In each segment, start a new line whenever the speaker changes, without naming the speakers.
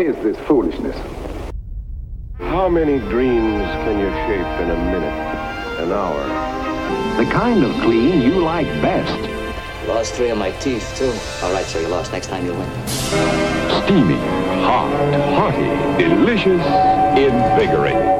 What is this foolishness?
How many dreams can you shape in a minute, an hour?
The kind of clean you like best.
Lost three of my teeth, too. All right, sir, you lost. Next time you'll win.
Steamy, hot, hearty, delicious, invigorating.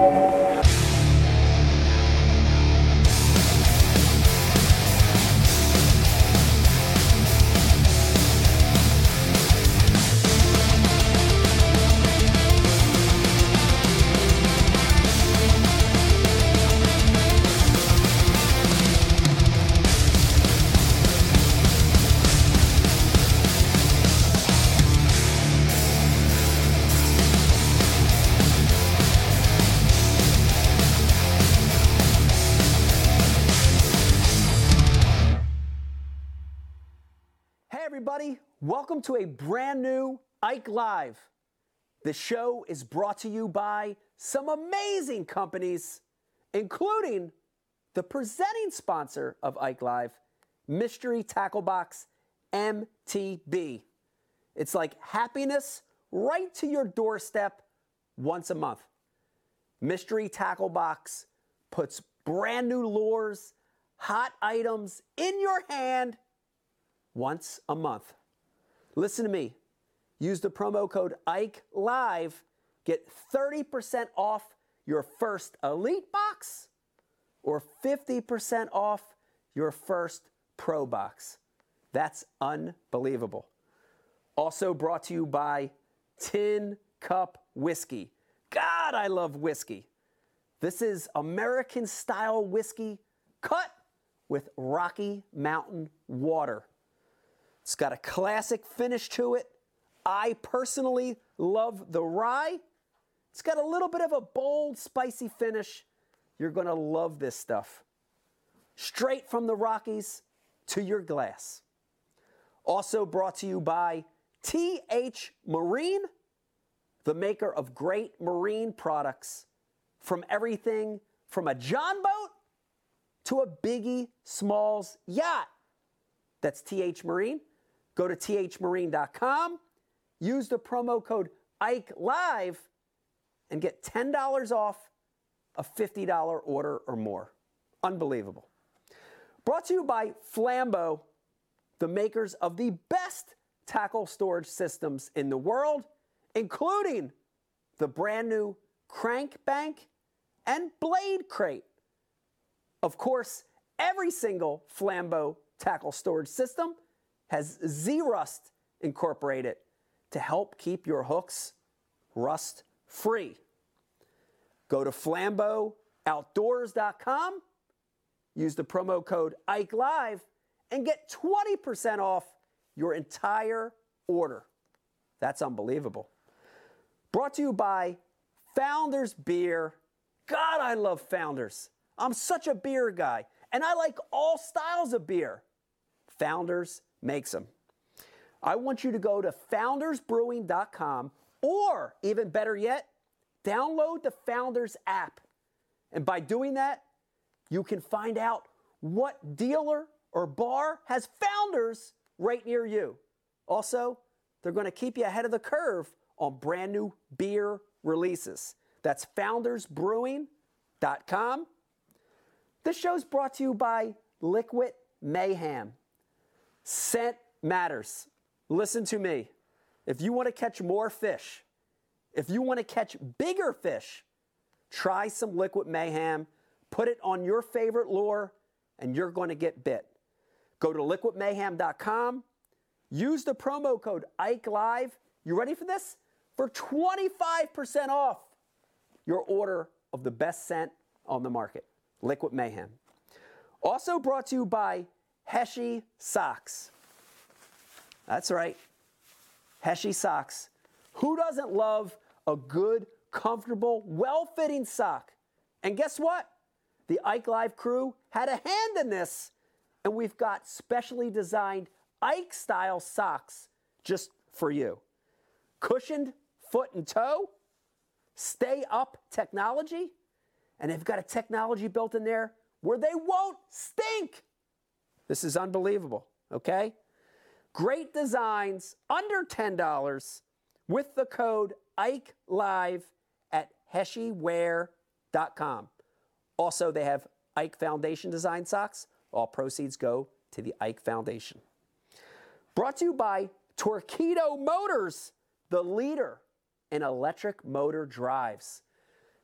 New Ike Live. The show is brought to you by some amazing companies, including the presenting sponsor of Ike Live, Mystery Tackle Box MTB. It's like happiness right to your doorstep once a month. Mystery Tackle Box puts brand new lures, hot items in your hand once a month. Listen to me. Use the promo code Ike Live. Get 30% off your first Elite box or 50% off your first Pro box. That's unbelievable. Also brought to you by Tin Cup Whiskey. God, I love whiskey. This is American style whiskey cut with Rocky Mountain water. It's got a classic finish to it. I personally love the rye. It's got a little bit of a bold, spicy finish. You're going to love this stuff. Straight from the Rockies to your glass. Also brought to you by TH Marine, the maker of great marine products from everything from a John boat to a Biggie Smalls yacht. That's TH Marine. Go to thmarine.com, use the promo code Ike Live, and get $10 off a $50 order or more. Unbelievable. Brought to you by Flambeau, the makers of the best tackle storage systems in the world, including the brand new Crank Bank and Blade Crate. Of course, every single Flambeau tackle storage system has Z-Rust incorporated to help keep your hooks rust free. Go to flambeauoutdoors.com, use the promo code Ike Live, and get 20% off your entire order. That's unbelievable. Brought to you by Founders Beer. God, I love Founders. I'm such a beer guy, and I like all styles of beer. Founders makes them. I want you to go to foundersbrewing.com or even better yet, download the Founders app. And by doing that, you can find out what dealer or bar has Founders right near you. Also, they're going to keep you ahead of the curve on brand new beer releases. That's foundersbrewing.com. This show's brought to you by Liquid Mayhem. Scent matters. Listen to me. If you want to catch more fish, if you want to catch bigger fish, try some liquid mayhem, put it on your favorite lure, and you're going to get bit. Go to liquidmayhem.com, use the promo code Ike Live. You ready for this? For 25% off your order of the best scent on the market, Liquid Mayhem. Also brought to you by Heshy Socks. That's right, Heshy Socks. Who doesn't love a good, comfortable, well fitting sock? And guess what? The Ike Live crew had a hand in this, and we've got specially designed Ike style socks just for you. Cushioned foot and toe, stay up technology, and they've got a technology built in there where they won't stink. This is unbelievable, okay? Great designs under $10 with the code Ike Live at heshywear.com. Also, they have Ike Foundation design socks. All proceeds go to the Ike Foundation. Brought to you by Torqeedo Motors, the leader in electric motor drives.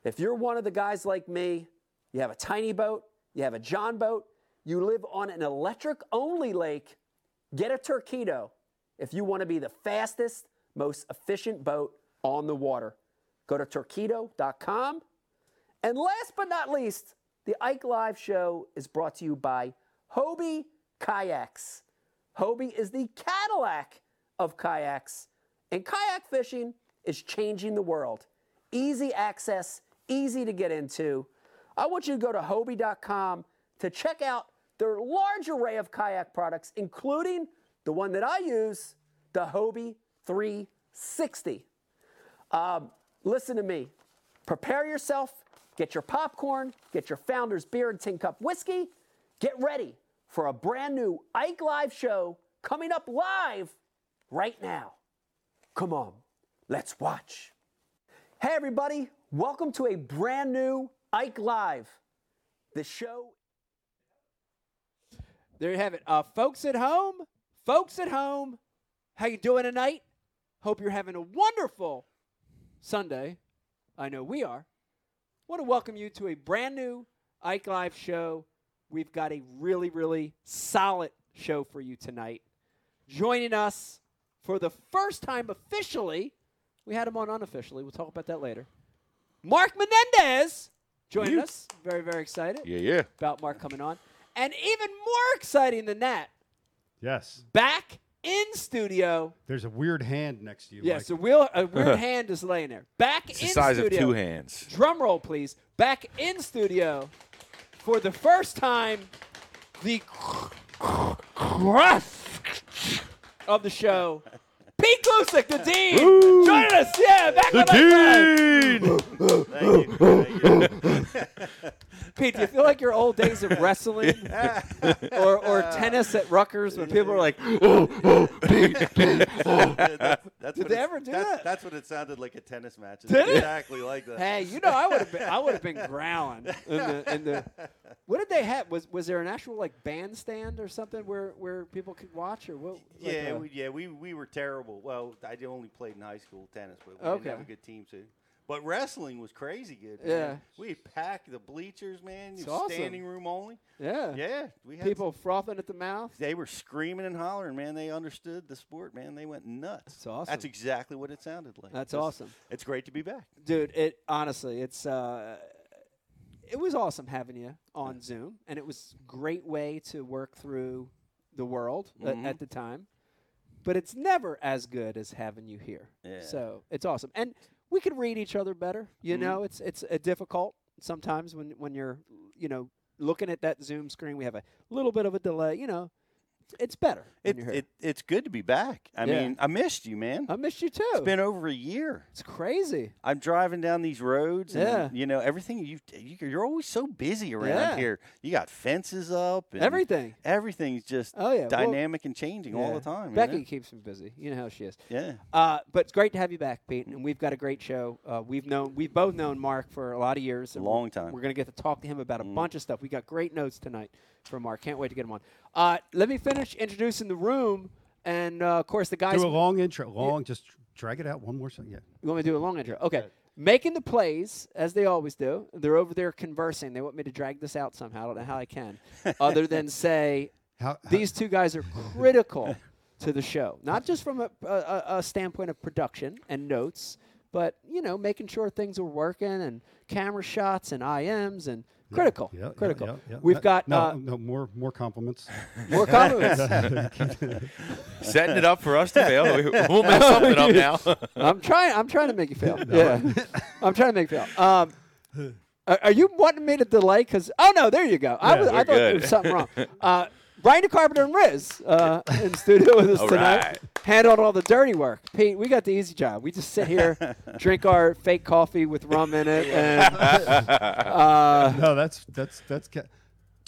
If you're one of the guys like me, you have a tiny boat, you have a John boat, you live on an electric only lake, get a Torqeedo if you want to be the fastest, most efficient boat on the water. Go to torqeedo.com. And last but not least, the Ike Live show is brought to you by Hobie Kayaks. Hobie is the Cadillac of kayaks, and kayak fishing is changing the world. Easy access, easy to get into. I want you to go to Hobie.com to check out their large array of kayak products, including the one that I use, the Hobie 360. Um, listen to me. Prepare yourself, get your popcorn, get your Founder's Beer and Tin Cup Whiskey. Get ready for a brand new Ike Live show coming up live right now. Come on, let's watch. Hey, everybody, welcome to a brand new Ike Live. The show
There you have it. Uh, folks at home, folks at home, how you doing tonight? Hope you're having a wonderful Sunday. I know we are. Want to welcome you to a brand new Ike Live show. We've got a really, really solid show for you tonight. Joining us for the first time officially, we had him on unofficially. We'll talk about that later. Mark Menendez joining us. Very, very excited
Yeah, yeah.
about Mark coming on. And even more exciting than that,
Yes.
back in studio.
There's a weird hand next to you.
Yes,
Mike.
a, wheel, a weird hand is laying there. Back
It's
in
the size
studio.
of two hands.
Drum roll, please. Back in studio for the first time, the crust of the show. Pete Gluszek, the dean, joining us. Yeah, back on Ike Live. Pete, do you feel like your old days of wrestling or, or tennis at Rutgers when people are like,
that's
Did they ever do
that's,
that?
That's what it sounded like at tennis matches.
Did it?
exactly like that.
Hey, you know, I would have been, I would have been growling in the, in the. What did they have? Was was there an actual like bandstand or something where where people could watch or what? like,
yeah,
uh,
we, yeah, we we were terrible. Well, I only played in high school tennis, but we didn't have a good team too. But wrestling was crazy good.
Yeah.
we packed the bleachers, man.
It's awesome.
standing room only.
yeah,
Yeah, we had
People frothing at the mouth.
They were screaming and hollering, man. They understood the sport, man. They went nuts.
That's awesome.
That's exactly what it sounded like.
That's
It's-
awesome.
It's great to be back.
dude. It honestly, it's uh, it was awesome having you on Zoom, and it was great way to work through the world a-
Mhm.
at the time. But it's never as good as having you here.
Yeah.
So it's awesome, and we could read each other better. You
Mhm.
know, it's it's uh, difficult sometimes when when you're you know looking at that Zoom screen. We have a little bit of a delay. You know, it's better
It, it, it's good to be back. I
Yeah.
mean, I missed you, man.
I missed you too.
It's been over a year.
it's crazy.
I'm driving down these roads, and
Yeah.
you know everything. You you're always so busy around
Yeah.
here. You got fences up, and
Everything.
Everything's just
Oh yeah, well,
dynamic and changing all the time. you
Becky
know?
keeps me busy. You know how she is.
yeah,
Uh, but it's great to have you back, Pete, and we've got a great show. Uh, we've known we've both known Mark for a lot of years.
A long time.
We're going to get to talk to him about a
Mm.
bunch of stuff. We got great notes tonight from Mark. Can't wait to get him on. Uh, let me finish introducing the room, and uh, of course the guys.
Do a long intro. Long, just drag it out one more second. Yeah.
You want me to do a long intro? Okay. Making the plays as they always do. They're over there conversing. They want me to drag this out somehow. I don't know how I can, other than say
How, how-
these two guys are critical to the show, not just from a, a, a standpoint of production and notes, but you know, making sure things are working and camera shots and IMs and critical,
yeah, yeah,
critical.
yeah, yeah.
We've
No-
got
no,
uh,
no more more compliments.
more compliments.
Setting it up for us to fail. We- We'll mess something up now.
I'm trying. I'm trying to make you fail. Yeah, I'm trying to make you fail. Um, are, are you wanting me to delay? Because oh no, there you go. I, was, I
we're
thought there was something wrong. Uh, Brian DeCarpenter and Riz uh, in the studio with us
All
tonight.
right.
Handled all the dirty work. Pete, we got the easy job. We just sit here, drink our fake coffee with rum in it, and uh,
no, that's that's that's.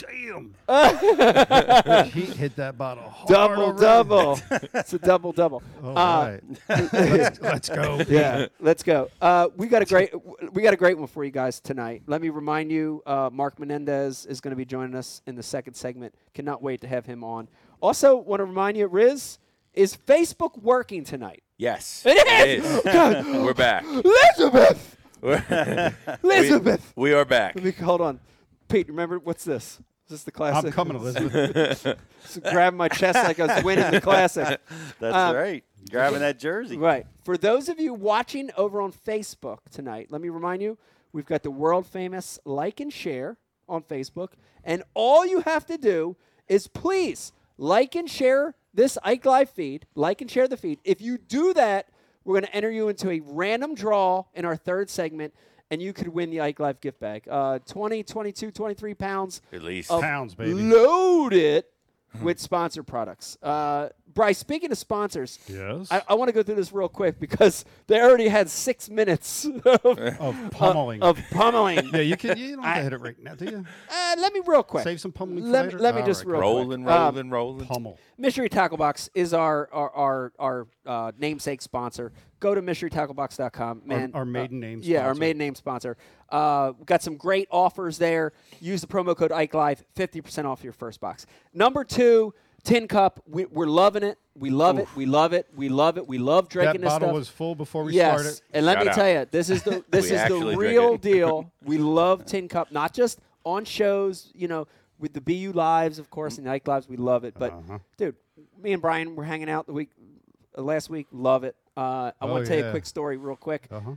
Ca- Damn. the heat hit that bottle hard
double
already.
double. it's a double double.
All
Uh,
right. let's, let's go.
yeah, let's go. Uh, we got a great we got a great one for you guys tonight. Let me remind you, uh, Mark Menendez is going to be joining us in the second segment. Cannot wait to have him on. Also, want to remind you, Riz, is Facebook working tonight?
Yes.
It is. God.
We're back.
Elizabeth,
We're-
Elizabeth.
we are back.
Let me hold on, Pete. Remember what's this? Is this the classic?
I'm coming, Elizabeth.
Just grabbing my chest like I was winning the classic.
That's
Um,
right. Grabbing that jersey.
Right. For those of you watching over on Facebook tonight, let me remind you we've got the world famous like and share on Facebook. And all you have to do is please like and share this Ike Live feed, like and share the feed. If you do that, we're going to enter you into a random draw in our third segment, and you could win the Ike Live gift bag. Uh, 20, 22, 23 pounds.
At least.
of
Pounds, baby.
Loaded with sponsor products. Uh, Bryce, speaking of sponsors,
Yes.
I, I want to go through this real quick because they already had six minutes of,
of pummeling.
of pummeling.
yeah, you can. You don't have to hit it right now, do you?
Uh, let me real quick.
Save some pummeling
Let me,
later?
let me just
right,
real
rolling,
quick. Um,
rolling, rolling.
Pummel.
Mystery Tackle Box is our our our, our uh, namesake sponsor. Go to mysterytacklebox.com, man.
our
Uh,
maiden name
Yeah, our
sponsor.
maiden name sponsor. Uh, got some great offers there. Use the promo code Ike Live, fifty percent off your first box. Number two, Tin Cup. We, we're loving it. We love it. We love it. We love it. We love drinking
That
this
bottle
stuff.
was full before we
yes,
started.
and let
Shout
me
out.
tell you, this is the this is the real deal. We love Tin Cup, not just on shows. You know, with the BU lives, of course, and the Ike lives. We love it. But
Uh-huh.
dude, me and Brian were hanging out the week uh, last week. Love it. Uh, I
Oh,
want to tell you a quick story, real quick.
Uh-huh.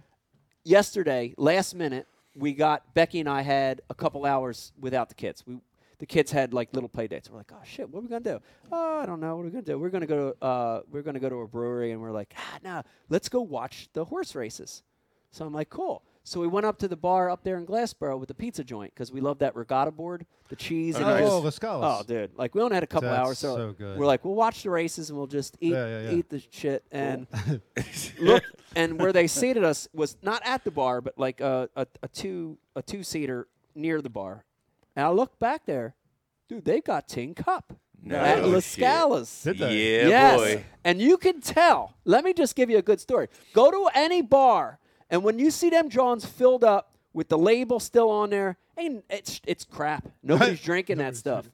Yesterday, last minute, we got Becky and I had a couple hours without the kids. We the kids had like little play dates. We're like, oh shit, what are we gonna do? Oh, I don't know. What are we gonna do? We're gonna go to uh, we're gonna go to a brewery, and we're like, ah, no, let's go watch the horse races. So I'm like, cool. So we went up to the bar up there in Glassboro with the pizza joint because we love that regatta board, the cheese. Oh, and
Oh,
it
oh,
was-
the Scalas.
Oh, dude! Like we only had a couple
That's
hours, so,
so good.
we're like, we'll watch the races and we'll just eat
Yeah, yeah, yeah.
eat the shit. And look, and where they seated us was not at the bar, but like a, a, a two a two seater near the bar. And I looked back there, dude. They got Tin Cup
No
at La
shit.
Scala's.
Did they?
Yeah,
yes.
boy.
And you can tell. Let me just give you a good story. Go to any bar, and when you see them Johns filled up with the label still on there, ain't it's it's crap. Nobody's drinking that stuff.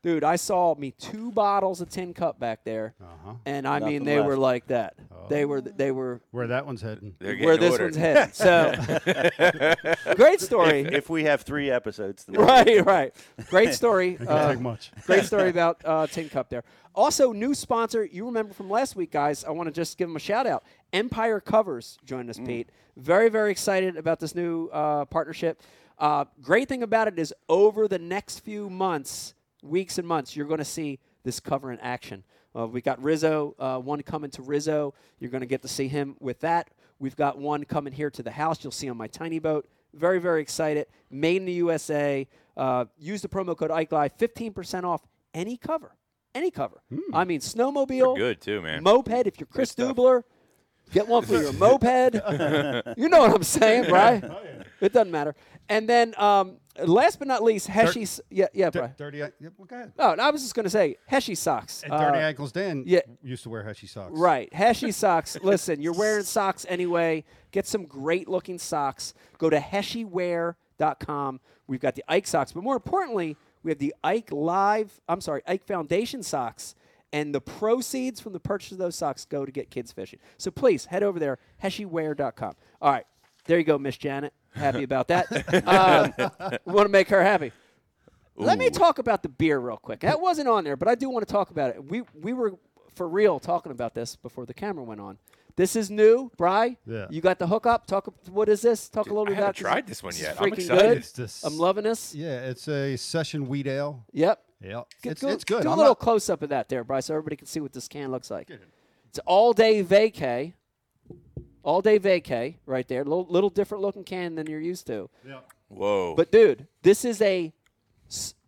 Dude, I saw me two bottles of tin cup back there,
Uh-huh.
and I mean
Nothing
they were like that. They were they were
Where that one's heading.
They're
where this
ordered.
one's headed. So great story.
If we have three episodes
right, right. Great story.
It
Uh,
take much.
Great story about uh, Tin Cup there. Also, new sponsor. You remember from last week, guys. I want to just give them a shout out. Empire Covers joined us, Pete. Very, very excited about this new uh, partnership. Uh, great thing about it is over the next few months, weeks and months, you're going to see this cover in action. Uh, we got Rizzo, uh, one coming to Rizzo. You're going to get to see him with that. We've got one coming here to the house. You'll see on my tiny boat. Very, very excited. Made in the USA. Uh, use the promo code IkeLive, 15% off any cover. Any cover. I mean, snowmobile,
Good too, man.
moped. If you're Chris Dubler, get one for your moped. you know what I'm saying, right? It doesn't matter. And then, um, last but not least, Heshy's. Yeah, yeah,
Dir-
Brian.
dirty. Yeah, well, go ahead.
Oh, I was just going to say Heshy socks.
And Dirty
Uh,
Ankles Dan
yeah.
used to wear Heshy socks.
Right. Heshy socks. Listen, you're wearing socks anyway. Get some great looking socks. Go to heshywear.com. We've got the Ike socks, but more importantly, we have the Ike Live, I'm sorry, Ike Foundation socks. And the proceeds from the purchase of those socks go to get kids fishing. So please head over there, heshywear.com. All right. There you go, Miss Janet. Happy about that. um, we want to make her happy. Let me talk about the beer real quick. That wasn't on there, but I do want to talk about it. We we were for real talking about this before the camera went on. This is new, Bry.
Yeah.
You got the hookup. Talk. What is this? Talk a little
I
bit
haven't
about
tried this one yet. I'm excited.
This-
I'm loving this.
Yeah, it's a session wheat ale.
Yep.
Yeah,
Get-
it's,
go-
it's good.
Do a little
not-
close up of that there, Bry, so everybody can see what this can looks like. It's all day vacay. All day vacay right there. Little, little different looking can than you're used to. Yeah.
Whoa.
But dude, this is a.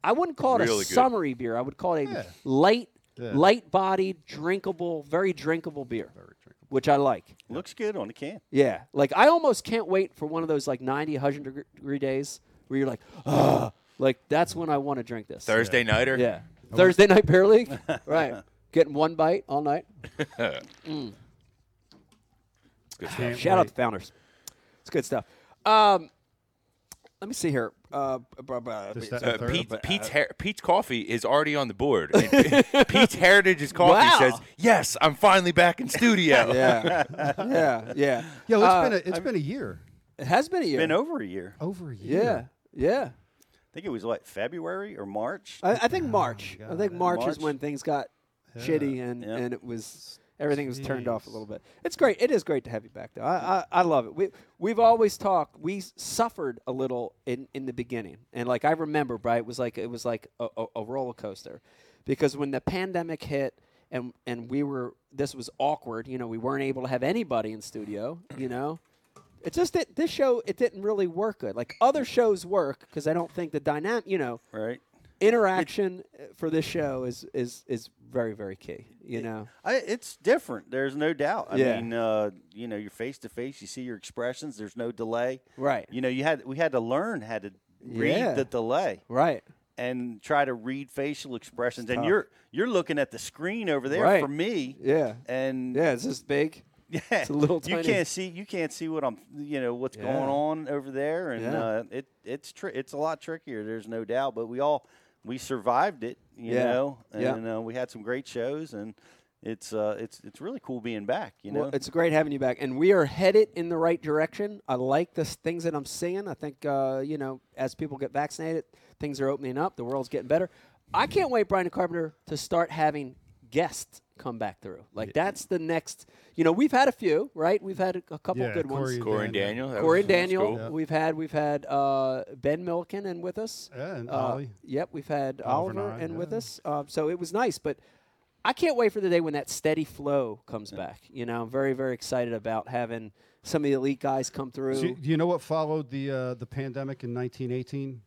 I wouldn't call it a
Really good.
summery beer. I would call it a
Yeah.
light
Yeah.
light bodied, drinkable, very drinkable beer. Very drinkable. Which I like.
Looks good on the can.
Yeah. Like I almost can't wait for one of those like 90 100 degree- degree days where you're like, "Ah, Like that's when I want to drink this.
Thursday nighter.
Yeah. Thursday night beer league. right. Getting one bite all night. Mm.
Good stuff.
Can't
Shout out
wait.
to founders. It's good stuff. Um, let me see here. Uh, blah, blah,
Just
blah,
that-
Uh,
Third.
Pete, Pete's, Her- Pete's coffee is already on the board. And Pete's Heritage's coffee
Wow.
says, "Yes, I'm finally back in studio."
yeah, yeah, yeah.
Yo, it's
Uh,
been a it's been a year,
It has been a year.
Been over a year.
over a year.
yeah, yeah.
I think it was what February or March.
I, I think March. I think March, is when things got shitty and,
Yeah.
and it was everything was turned off a little bit. It's great. It is great to have you back though. I I, I love it. We we've always talked. We suffered a little in, in the beginning, and like I remember, right? It was like it was like a, a, a roller coaster, because when the pandemic hit. And, and we were this was awkward you know we weren't able to have anybody in studio you know it's just that this show it didn't really work good like other shows work because i don't think the dynamic you know
right.
Interaction uh, for this show is is is very very key. You know,
I, it's different. There's no doubt. I
Yeah.
mean, uh, you know, you're face to face. You see your expressions. There's no delay.
right,
You know, you had we had to learn how to read
Yeah.
the delay
right,
and try to read facial expressions. and you're you're looking at the screen over there
Right.
for me.
yeah,
And
yeah. It's just big.
yeah,
It's a little Tiny.
you can't see you can't see what I'm you know what's
Yeah.
going on over there, and
Yeah.
uh, it it's tri- it's a lot trickier. There's no doubt, but we all we survived it, you
Yeah.
know,
Yeah.
and uh, we had some great shows, and it's uh it's it's really cool being back, you know.
Well, it's great having you back, and we are headed in the right direction. I like the things that I'm seeing. I think uh, you know, as people get vaccinated, things are opening up. The world's getting better. I can't wait, Brian Carpenter, to start having guests come back through. Like that's the next. You know, we've had a few, right? We've had a, a couple
Yeah,
good
Corey
ones.
Corey and
Daniel.
Daniel.
Corey and Daniel.
cool.
Yeah.
We've had we've had uh, Ben Milliken and with us.
Yeah, and
Uh,
Ollie.
Yep, we've had
Oliver
Oliver
and I,
with us. Uh, so it was nice, but I can't wait for the day when that steady flow comes back. You know, I'm very very excited about having some of the elite guys come through.
So, do you know what followed the uh, the pandemic in 1918?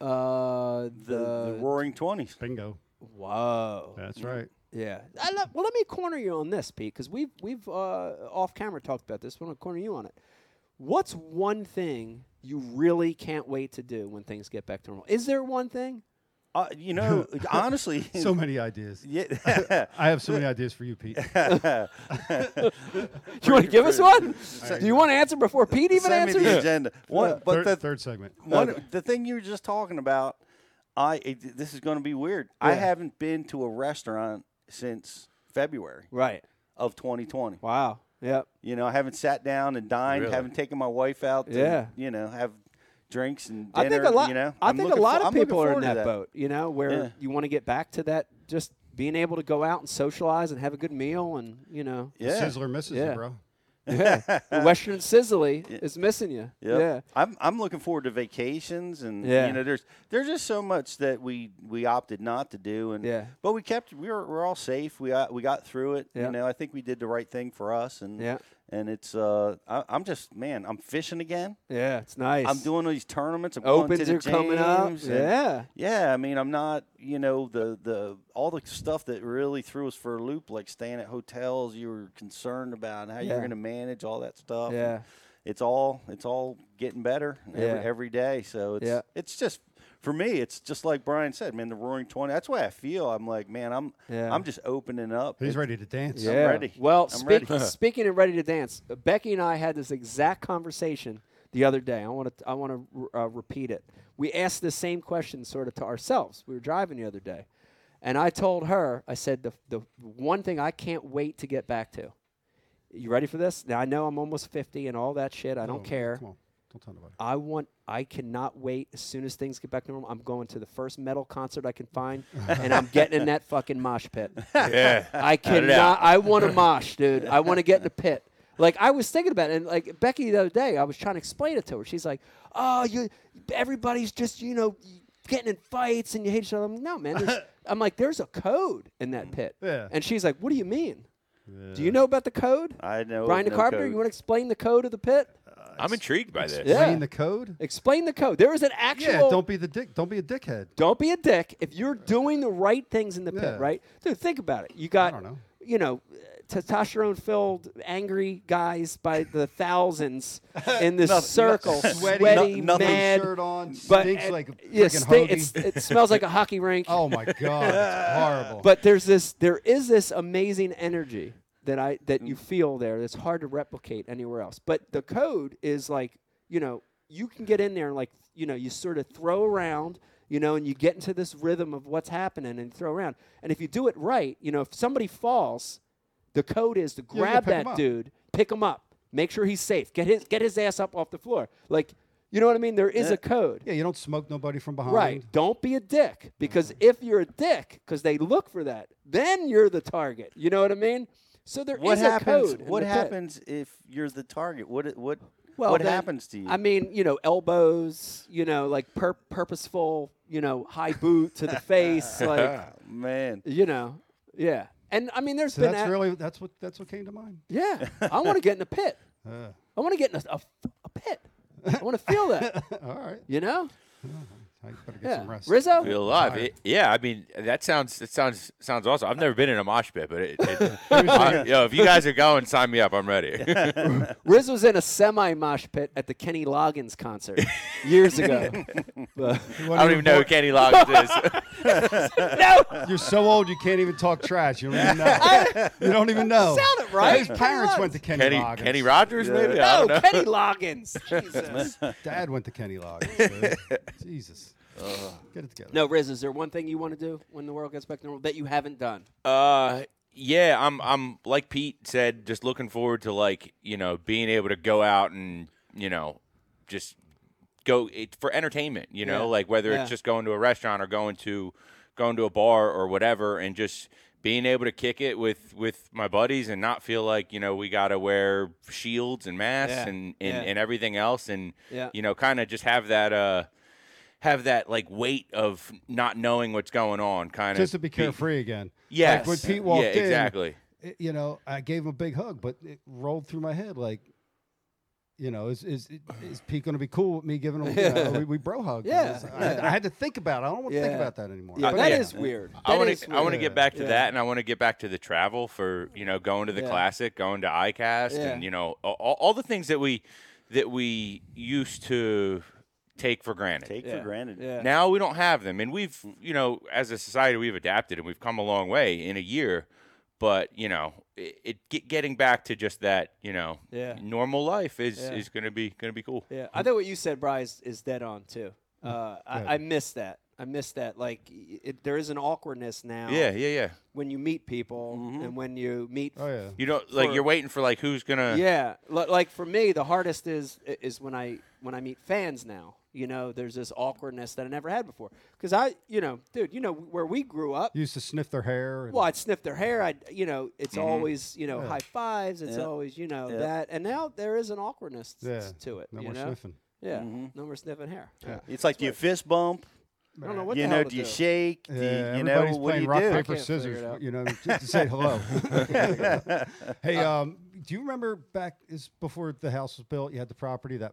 uh,
the,
the,
the Roaring Twenties.
Bingo.
whoa,
That's right.
Yeah. I love, well, let me corner you on this, Pete, because we've we've uh, off camera talked about this. I want to corner you on it. What's one thing you really can't wait to do when things get back to normal? Is there one thing?
Uh, you know, honestly,
So many ideas.
yeah.
I have so many ideas for you, Pete.
Do you want to give us one? Do you want to answer before Pete even
Send me
answers?
the agenda. One, but
third,
the,
third segment.
One, the thing you were just talking about, I it, this is going to be weird. I haven't been to a restaurant since February
Right.
of 2020.
Wow. Yep.
You know, I haven't sat down and dined.
Really?
Haven't taken my wife out. To,
Yeah.
You know, have drinks and
I think a lot.
You know,
I
I'm
think a lot
for-
of people are in
forward to
that, boat. You know, where
Yeah.
you want to get back to that, just being able to go out and socialize and have a good meal, and you know,
Yeah.
Sizzler misses
Yeah.
you, bro.
Yeah. Western Sizzly is missing you.
Yep.
Yeah.
I'm I'm looking forward to vacations and
Yeah.
you know there's there's just so much that we we opted not to do and
Yeah.
but we kept we were we're all safe we got we got through it you know I think we did the right thing for us and
Yeah.
And it's uh I, I'm just man I'm fishing again
Yeah. It's nice.
I'm doing these tournaments I'm going
opens
to the
are coming up. Yeah.
yeah I mean I'm not you know the the all the stuff that really threw us for a loop like staying at hotels you were concerned about how
Yeah.
you're going to manage all that stuff and
Yeah.
it's all it's all getting better every, every day. So it's
Yeah.
it's just for me, it's just like Brian said, man. The Roaring Twenty. That's why I feel I'm like, man, I'm
Yeah.
I'm just opening up.
He's
It-
ready to dance.
Yeah.
ready.
Well,
I'm
speak,
ready.
speaking of ready to dance, uh, Becky and I had this exact conversation the other day. I want to I want to uh, repeat it. We asked the same question sort of to ourselves. We were driving the other day, and I told her, I said the the one thing I can't wait to get back to. You ready for this? Now I know I'm almost 50 and all that shit. I don't care.
Come on. Don't tell nobody.
I want. I cannot wait. As soon as things get back to normal, I'm going to the first metal concert I can find, and I'm getting in that fucking mosh pit.
Yeah.
I cannot. I want to mosh, dude. I want to get in the pit. Like I was thinking about it, and like Becky the other day, I was trying to explain it to her. She's like, "Oh, you, everybody's just you know getting in fights and you hate each other." I'm like, no, man. I'm like, there's a code in that pit.
Yeah.
And she's like, "What do you mean? Do you know about the code?"
I know.
Brian
no
Carpenter,
code.
you want to explain the code of the pit?
I'm intrigued by this.
Yeah.
Explain the code.
Explain the code. There is an actual.
Yeah. Don't be the dick. Don't be a dickhead.
Don't be a dick. If you're doing the right things in the pit, right? Dude, think about it. You got,
don't know.
you know, testosterone-filled, angry guys by the thousands in this
Nothing-
circle,
Sweaty,
sweaty,
no- nothing
mad.
shirt on,
but
stinks
uh,
like a
yeah,
freaking
stink-
hoagie.
it's, it smells like a hockey rink.
oh my god, it's horrible.
But there's this, there is this amazing energy that I that you mm. feel there that's hard to replicate anywhere else. But the code is like, you know, you can get in there and like, you know, you sort of throw around, you know, and you get into this rhythm of what's happening and throw around. And if you do it right, you know, if somebody falls, the code is to grab
'em
that dude, pick him up, make sure he's safe, get his get his ass up off the floor. Like, you know what I mean? There is a code.
yeah, you don't smoke nobody from behind.
Right. Don't be a dick because mm-hmm. if you're a dick, because they look for that, then you're the target. You know what I mean? So there is
What
a
happens?
code.
What
the pit.
happens if you're the target? What what
Well,
what
then-
happens to you?
I mean, you know, elbows. You know, like pur- purposeful. You know, high boot to the face. like,
man,
you know, yeah. And I mean, there's
So
been
that's
a-
really that's what that's what came to mind.
yeah. I want to get in a pit.
Uh,
I want to get in a, a, a pit. I want to feel that.
all right,
You know?
I better get
Yeah.
some rest.
Rizzo.
Feel alive. It- yeah, I mean that sounds that sounds sounds awesome. I've never been in a mosh pit, but it, it, I, uh, yo, if you guys are going, sign me up. I'm ready.
Riz was in a semi mosh pit at the Kenny Loggins concert years ago. But-
I don't even know who Kenny Loggins is.
no,
You're so old you can't even talk trash. You don't even know. you don't even know.
sounded right.
His parents went to Kenny,
Kenny
Loggins.
Kenny Rogers, maybe. I
No,
don't know.
Kenny Loggins. Jesus.
Dad went to Kenny Loggins. so- Jesus. Get it together.
No, Riz, is there one thing you want to do when the world gets back to normal that you haven't done?
Uh, yeah, I'm. I'm like Pete said, just looking forward to like you know being able to go out and you know just go it, for entertainment. You know,
Yeah.
like whether
Yeah.
it's just going to a restaurant or going to going to a bar or whatever, and just being able to kick it with with my buddies and not feel like you know we got to wear shields and masks
Yeah.
and and,
Yeah.
and everything else, and
Yeah.
you know, kind of just have that uh have that like weight of not knowing what's going on, kind of
Just to be carefree again.
Yes.
Like when Pete walked
yeah,
in,
exactly.
it- you know, I gave him a big hug, but it rolled through my head like, you know, is is is Pete going to be cool with me giving him? You know, we, we bro hug.
Yeah,
I, had- I had to think about it. I don't want to think about that anymore.
Yeah,
But
that
yeah.
is weird.
I want to. I want to get back to
Yeah.
that, and I want to get back to the travel for you know going to the
Yeah.
classic, going to ICAST,
Yeah.
and you know all, all the things that we that we used to take for granted.
take
Yeah.
for granted.
Yeah.
Now we don't have them, and we've you know as a society we've adapted and we've come a long way in a year. But you know, it, it get, getting back to just that you know
Yeah.
normal life is
Yeah.
is gonna be gonna be cool.
Yeah, I think what you said, Bryce, is dead on too. Uh, I, I miss that. I miss that. Like, it, there is an awkwardness now.
Yeah, yeah, yeah.
When you meet people
Mm-hmm.
and when you meet.
Oh yeah.
You don't like
For-
you're waiting for like who's gonna.
Yeah, li- like for me, the hardest is is when I when I meet fans now. You know, there's this awkwardness that I never had before. Because I, you know, dude, you know where we grew up.
You used to sniff their hair.
Well, I'd sniff their hair. I'd, you know, it's
Mm-hmm.
always, you know,
Yeah.
high fives. It's
Yeah.
always, you know,
Yeah.
that. And now there is an awkwardness
yeah.
to it.
No
you
more
know?
sniffing.
Yeah,
Mm-hmm.
no more sniffing hair.
It's like do you fist bump?
I don't know what
you
the
know,
hell
do you
do.
shake? Do you,
Yeah,
you know,
everybody's
what do
playing
you
rock
do?
paper
can't figure it
scissors. You know, just to say hello. hey, um, do you remember back is before the house was built? You had the property that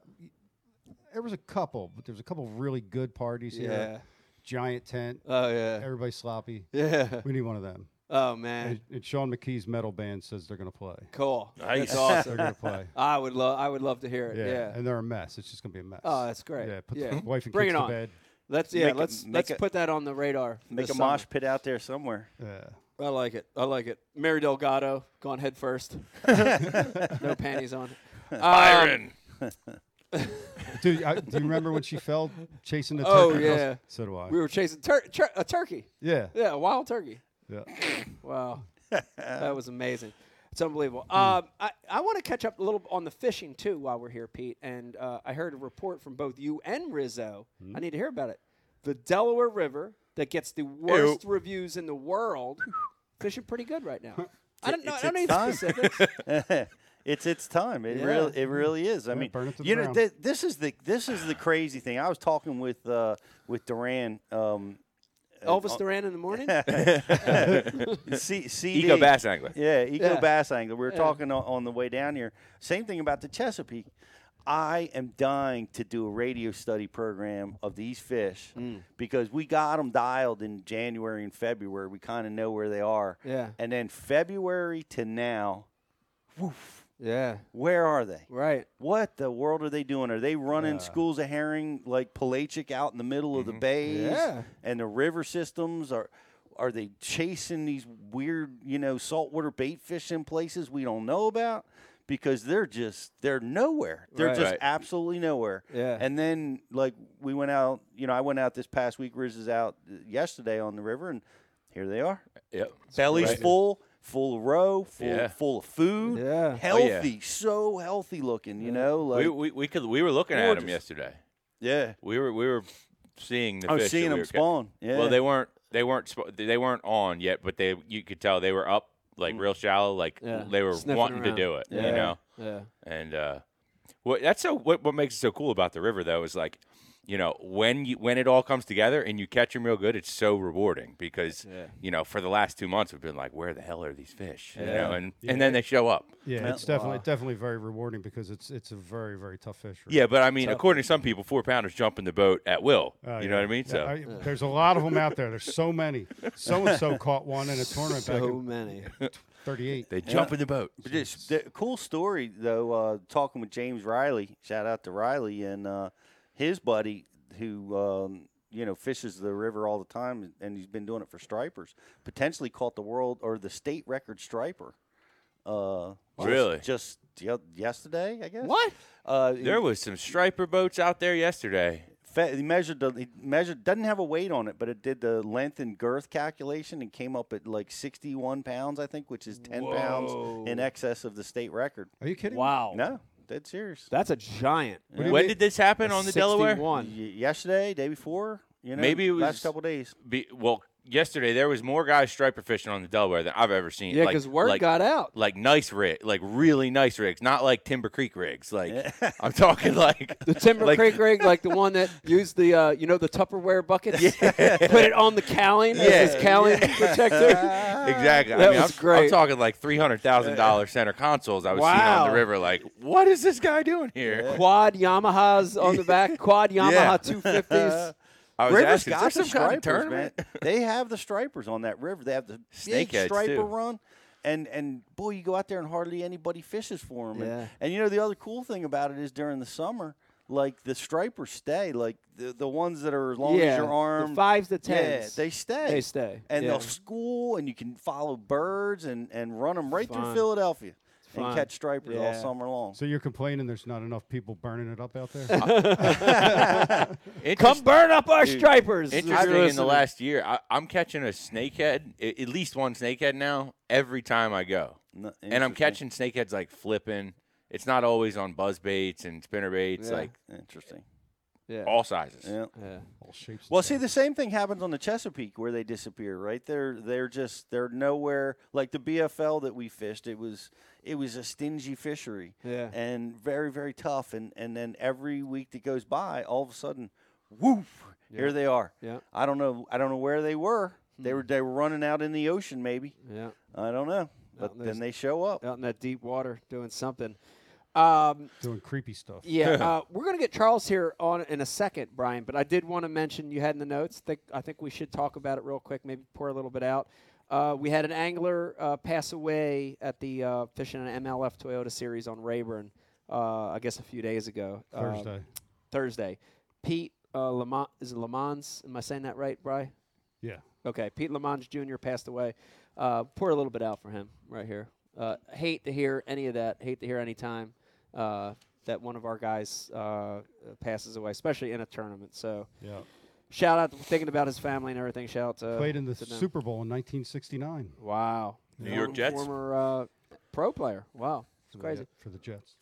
there was a couple, but there was a couple really good parties
Yeah.
here. Giant tent,
Oh yeah.
everybody sloppy.
Yeah.
We need one of them.
Oh man.
And, and Sean McKee's metal band says they're going to play.
Cool.
Nice.
That's
They're going to play.
I would love. I would love to hear it.
Yeah.
Yeah.
And they're a mess. It's just going to be a mess.
Oh, that's great.
Yeah. Put
Yeah.
the wife and
Bring
kids
it
to
on.
bed.
Let's yeah.
Make
let's
make
let's
a-
put that on the radar.
Make
this
a mosh pit out there somewhere.
Yeah.
I like it. I like it. Mary Delgado gone head first. no panties on. Um,
Byron.
Dude, I, do you remember when she fell chasing the
Oh,
turkey?
yeah.
So do I.
We were chasing tur- tur- a turkey.
yeah.
Yeah, a wild turkey.
Yeah.
Wow, that was amazing. It's unbelievable.
Hmm.
Um, I, I want to catch up a little on the fishing too while we're here, Pete. And uh, I heard a report from both you and Rizzo.
Hmm.
I need to hear about it. The Delaware River that gets the worst reviews in the world, fishing pretty good right now. I don't know.
It's
I don't
its
need
time.
specifics.
It's its time. It
Yeah.
really, it really is. I
Yeah,
mean,
burn it to the
you know, th- this is the this is the crazy thing. I was talking with uh, with Duran. Um,
Elvis Duran in the morning.
C- CD.
Eco bass angler.
Yeah, Eco
Yeah.
Bass Angler. We were
Yeah.
talking on, on the way down here. Same thing about the Chesapeake. I am dying to do a radio study program of these fish because we got them dialed in January and February. We kind of know where they are.
Yeah.
And then February to now, woof,
Yeah.
where are they?
Right.
What the world are they doing? Are they running schools of herring like pelagic out in the middle of the mm-hmm. bays?
Yeah.
And the river systems are are they chasing these weird, you know, saltwater bait fish in places we don't know about? Because they're just they're nowhere. They're
Right.
just
Right.
absolutely nowhere.
Yeah.
And then like we went out, you know, I went out this past week. Riz is out uh, yesterday on the river, and here they are.
Yep.
Bellies
Right.
full, full of roe, full
Yeah.
full of food.
Yeah.
Oh, yeah.
Healthy, so healthy looking. You know, like
we, we, we could we were looking at them yesterday.
yeah.
We were we were seeing the
I was
fish. that
seeing
we
them
were ca-
spawn. Yeah.
Well, they weren't they weren't sp- they weren't on yet, but they you could tell they were up like real shallow, like
Yeah.
they were
Sniffing
wanting
around.
to do it.
Yeah.
You know,
Yeah.
and uh, what that's so what what makes it so cool about the river though is like. You know when you when it all comes together and you catch them real good, it's so rewarding because
Yeah.
you know for the last two months we've been like, where the hell are these fish? You
Yeah.
know, and and then they show up.
Yeah,
Yeah.
it's definitely definitely very rewarding because it's it's a very very tough fish.
Yeah, but I mean, according to some people, four pounders jump in the boat at will.
Oh,
you
yeah.
know what I mean?
Yeah,
So
I- there's a lot of them out there. There's so many. So and so caught one in a tournament back
So
in
many.
'38.
they jump in the boat.
But This the cool story though. Uh, talking with James Riley, shout out to Riley and uh, his buddy who um, you know fishes the river all the time, and he's been doing it for stripers. Potentially caught the world or the state record striper. Uh,
Really?
Just ye- yesterday, I guess.
What?
Uh,
There was some striper boats out there yesterday.
Fe- he measured the he measured doesn't have a weight on it, but it did the length and girth calculation and came up at like sixty one pounds, I think, which is ten pounds in excess of the state record.
Are you kidding?
Wow.
No, dead serious.
That's a giant.
What do you
When did this happen on the Delaware?
61.
Y- yesterday, day before, you know,
Maybe it was-
last couple days.
Be, well, yesterday there was more guys striper fishing on the Delaware than I've ever seen.
Yeah,
Like-
because word
like,
got out.
like nice rig, like really nice rigs, not like Timber Creek rigs. Like I'm talking like
The Timber
like-
Creek rig, like the one that used the, uh, you know, the Tupperware buckets. Put it on the cowling as his cowling protector.
Exactly.
That
I mean,
was
I'm,
great.
I'm talking like three hundred thousand dollars center consoles I was seeing on the river. Like, what is this guy doing here?
Quad Yamahas on the back. Quad Yamaha 250s.
I was
River's
asking,
got the
some kind of
stripers, man.
tournament?
they have the stripers on that river. They have the big striper
too.
run. And and boy, you go out there and hardly anybody fishes for them.
Yeah.
And, and you know the other cool thing about it is during the summer, like the stripers stay, like the the ones that are as long
yeah.
as your arm.
The fives to
yeah,
tens.
they stay.
They stay.
and
yeah.
they'll school, and you can follow birds and and run them right
Fun.
through Philadelphia
fun.
and catch stripers all summer long.
So you're complaining there's not enough people burning it up out there?
Come burn up our
Dude,
stripers. if you're
Interesting in the last year, I, I'm catching a snakehead, at least one snakehead now, every time I go.
No-
And I'm catching snakeheads like flipping. It's not always on buzz baits and spinner baits,
Yeah.
like
interesting.
Yeah.
all sizes.
Yeah.
yeah.
All shapes.
Well, see, the same thing happens on the Chesapeake where they disappear. Right? They're they're just they're nowhere. Like the BFL that we fished, it was it was a stingy fishery.
Yeah.
And very very tough. And and then every week that goes by, all of a sudden, whoop, here they are.
Yeah.
I don't know. I don't know where they were. They hmm. were they were running out in the ocean, maybe.
Yeah.
I don't know. But then they show up.
Out in that deep water doing something. Um,
doing creepy stuff.
yeah, uh, we're gonna get Charles here on in a second, Brian. But I did want to mention you had in the notes. Think I think we should talk about it real quick. Maybe pour a little bit out. Uh, we had an angler uh, pass away at the uh, fishing an MLF Toyota Series on Rayburn. Uh, I guess a few days ago. Uh,
Thursday.
Thursday. Pete uh, Lamont is it Lammons? Am I saying that right, Brian?
yeah.
Okay, Pete Lamont Jr. passed away. Uh, pour a little bit out for him right here. Uh, hate to hear any of that. Hate to hear any time uh, that one of our guys uh, passes away, especially in a tournament. So
Yeah.
shout out, to thinking about his family and everything. Shout out to
Played in the
to.
Super Bowl in 1969.
Wow,
New York
Former-
Jets?
former uh, pro player. Wow, it's
for the
crazy.
Jet- for the Jets.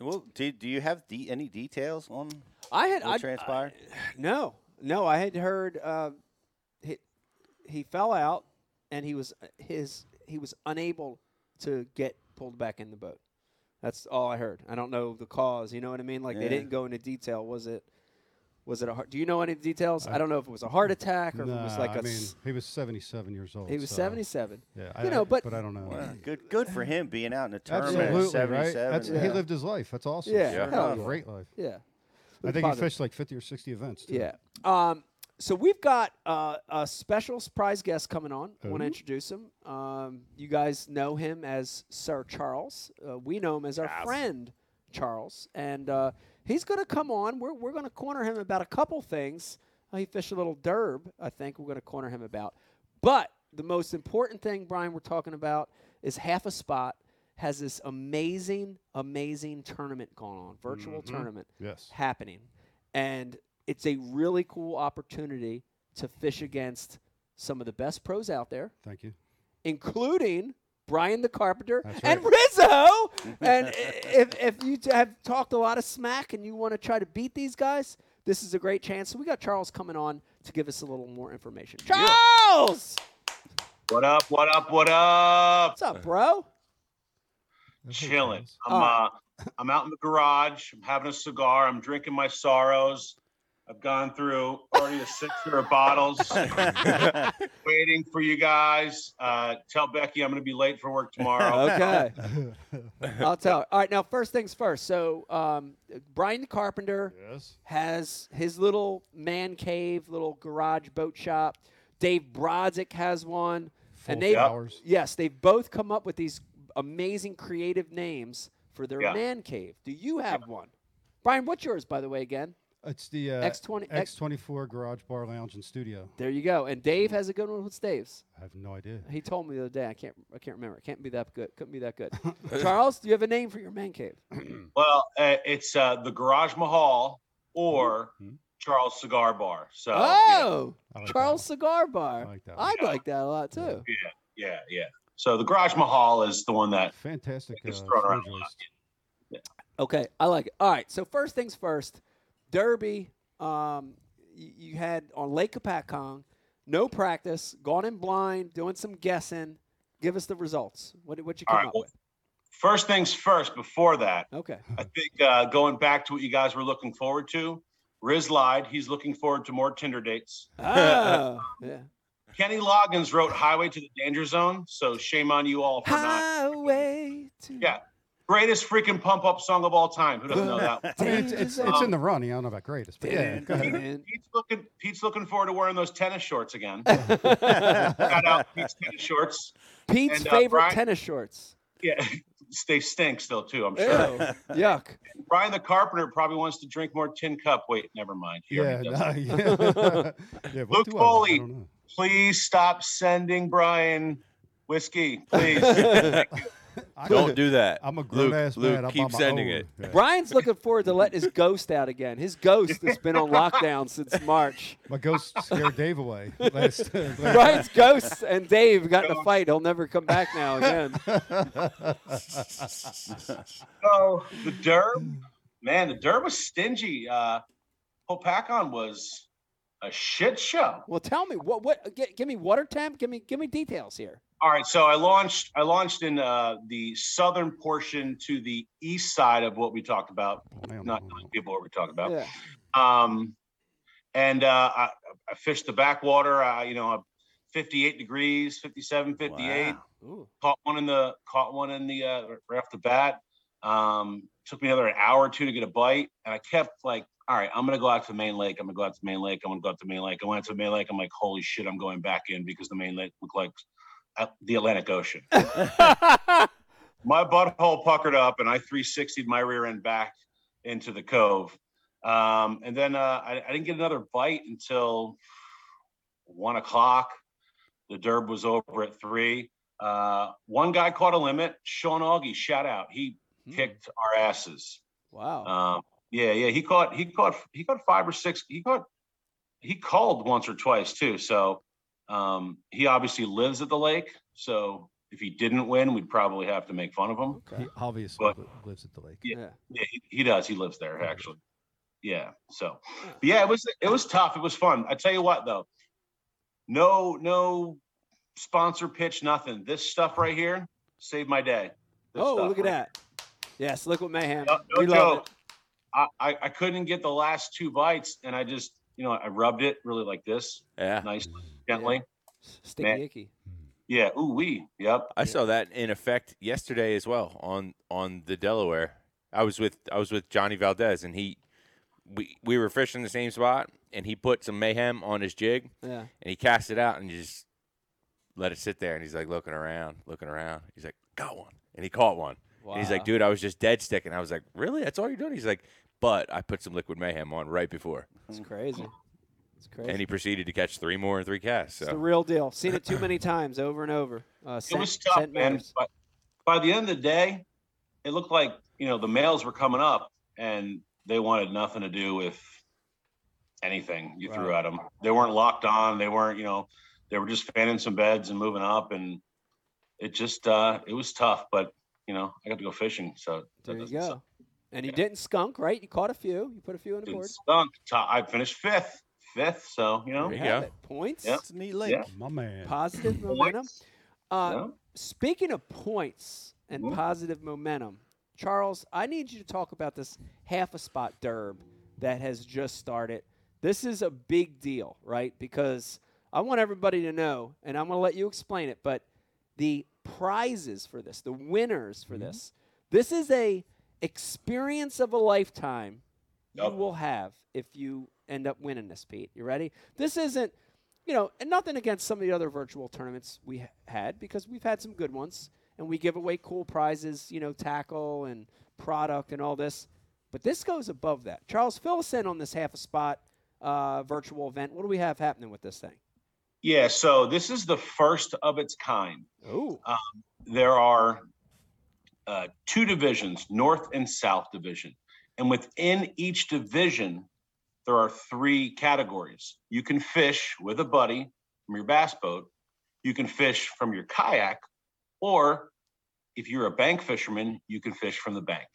Well, do, do you have de- any details on
I had
what
I,
transpired?
No, no. I had heard uh, he he fell out, and he was his he was unable to get pulled back in the boat. That's all I heard. I don't know the cause. You know what I mean? Like they didn't go into detail. Was it Was it a heart? Do you know any details? I don't know if it was a heart attack or if it was like
I
a.
mean,
s-
he was 77 years old.
he was
so,
77.
Yeah,
You
I,
know, but-
but I don't know.
Well, good, good for him being out in the tournament at
Absolutely, right?
77.
That's, He lived his life. That's awesome.
Yeah,
Sure
yeah.
Great life.
Yeah.
I think he fished like 50 or 60 events. Too.
Yeah. Um, so we've got uh, a special surprise guest coming on. I want to introduce him. Um, you guys know him as Sir Charles. Uh, we know him as our friend Charles, and uh, he's going to come on. We're we're going to corner him about a couple things. Uh, he fished a little derb. I think we're going to corner him about. But the most important thing, Brian, we're talking about is half a spot has this amazing, amazing tournament going on, virtual tournament
Yes.
happening. And it's a really cool opportunity to fish against some of the best pros out there,
Thank you.
including Brian the Carpenter
That's
and. Rizzo. and if, if you have talked a lot of smack and you want to try to beat these guys, this is a great chance. So we got Charles coming on to give us a little more information. Charles!
What up? What up? What up?
What's up, bro?
That's
Chilling. I'm uh, I'm out in the garage. I'm having a cigar. I'm drinking my sorrows. I've gone through already a sixer of bottles, waiting for you guys. Uh, tell Becky I'm going to be late for work tomorrow.
Okay. I'll tell her. All right, now, first things first. So, um, Brian Carpenter
Yes.
has his little man cave, little garage boat shop. Dave Brodzik has one.
Full
and they,
flowers.
yes, they've both come up with these amazing creative names for their
Yeah.
man cave. Do you have one? Brian, what's yours, by the way, again?
It's the uh,
X20 X-
X24 Garage Bar Lounge and Studio.
There you go. And Dave has a good one. What's Dave's?
I have no idea.
He told me the other day. I can't. I can't remember. It can't be that good. Couldn't be that good. Charles, do you have a name for your man cave?
Well, uh, it's uh, the Garage Mahal or
Mhm.
Charles Cigar Bar. So
oh,
I like
Charles. Cigar Bar.
I like that one.
I'd like that a lot too.
yeah, yeah. yeah. So the Garage Mahal is the one that
Fantastic. Uh,
thrown around a lot.
joist.
Okay, I like it. All right, so first things first, Derby. Um, you, you had on Lake Hopatcong, no practice, gone in blind, doing some guessing. Give us the results. What you come
right,
up
well-
with?
first things first. Before that,
Okay.
I think uh, going back to what you guys were looking forward to, Riz lied. He's looking forward to more Tinder dates.
Oh, yeah.
Kenny Loggins wrote Highway to the Danger Zone, so shame on you all for not.
Highway to
Yeah. Greatest freaking pump up song of all time. Who doesn't know that?
I mean, it's, it's, it's in the running. I don't know about greatest, but yeah. Go ahead.
Pete's looking, Pete's looking forward to wearing those tennis shorts again. Shout out Pete's tennis shorts.
Pete's
And, uh,
favorite
Brian-
tennis shorts.
Yeah, they stink still too. I'm
Ew,
sure.
yuck.
Brian the Carpenter probably wants to drink more Tin Cup. Wait, never mind. He
Yeah,
already does.
yeah. yeah.
Luke
do I want? I
Foley. Please stop sending Brian whiskey, please.
I
Don't do that.
I'm a grown
Luke,
ass
Luke,
man. I'm
keep
my
sending
own.
it.
Yeah.
Brian's looking forward to letting his ghost out again. His ghost has been on lockdown since March.
My ghost scared Dave away. Last, last
Brian's ghost and Dave got in a fight. He'll never come back now again.
so the Derb, man, the Derb was stingy. Uh, Hopatcong was a shit show.
Well, tell me what what gi- give me water temp. Give me give me details here.
All right, so I launched. I launched in uh, the southern portion to the east side of what we talked about. Not
no, no,
telling people what we talked about.
Yeah.
Um, and uh, I, I fished the backwater. Uh, you know, 58 degrees, 57, 58.
Wow.
Caught one in the caught one in the uh, right off the bat. Um, took me another an hour or two to get a bite, and I kept like, all right, I'm gonna go out to the main lake. I'm gonna go out to the main lake. I'm gonna go out to the main lake. I went to Main Lake. I'm like, holy shit, I'm going back in because the main lake looked like uh, the Atlantic Ocean. my butthole puckered up and I 360'd my rear end back into the cove. Um, and then uh, I, I didn't get another bite until one o'clock. The derb was over at three. Uh, one guy caught a limit. Sean Augie, shout out. He
Hmm.
kicked our asses.
Wow.
Um, yeah, yeah. He caught, he caught, he caught five or six. He caught, he called once or twice too. So um, he obviously lives at the lake. So if he didn't win, we'd probably have to make fun of him.
Okay.
He obviously
But-
lives at the lake.
Yeah.
Yeah.
Yeah, he, he does. He lives there actually. Yeah. So, but yeah, it was it was tough. It was fun. I tell you what though, no no sponsor pitch, nothing. This stuff right here saved my day. This
Oh,
stuff
look at
right
that. Yes, look what mayhem.
No, no
we love
joke.
it.
I, I I couldn't get the last two bites, and I just you know I rubbed it really like this,
Yeah.
nice, gently.
Sticky
Man.
icky.
Yeah. Ooh wee. Yep.
I saw that in effect yesterday as well on on the Delaware. I was with I was with Johnny Valdez and he we we were fishing the same spot and he put some mayhem on his jig
Yeah.
and he cast it out and just let it sit there and he's like looking around, looking around. He's like, got one. And he caught one. And he's like, dude, I was just dead sticking. I was like, really? That's all you're doing? He's like, but I put some liquid mayhem on right before.
It's crazy. It's crazy.
And he proceeded to catch three more in three casts.
It's the real deal. Seen it too many times, over and over. Uh,
It
scent-
was tough, man.
matters.
But by the end of the day, it looked like you know the males were coming up, and they wanted nothing to do with anything you threw at them. They weren't locked on. They weren't, you know, they were just fanning some beds and moving up, and it just uh it was tough. But you know, I got to go fishing, so that
There you
doesn't suck.
go. And you didn't skunk, right? You caught a few. You put a few on the
Didn't
board.
stunk. Top- I finished fifth, fifth. So you know,
There you
Have
go.
it. Points.
Yeah.
It's a neat lake.
Yeah.
My man.
Positive momentum. Uh,
Yeah.
Speaking of points and
Mhm.
positive momentum, Charles, I need you to talk about this half a spot derb that has just started. This is a big deal, right? Because I want everybody to know, and I'm going to let you explain it, but the prizes for this, the winners for this, this is a experience of a lifetime you will have if you end up winning this, Pete. You ready? This isn't, you know, and nothing against some of the other virtual tournaments we ha- had because we've had some good ones and we give away cool prizes, you know, tackle and product and all this. But this goes above that. Charles, fill us in on this half a spot uh, virtual event. What do we have happening with this thing?
Yeah. So this is the first of its kind.
Oh,
there are uh, two divisions, North and South Division. And within each division, there are three categories. You can fish with a buddy from your bass boat, you can fish from your kayak, or if you're a bank fisherman, you can fish from the bank.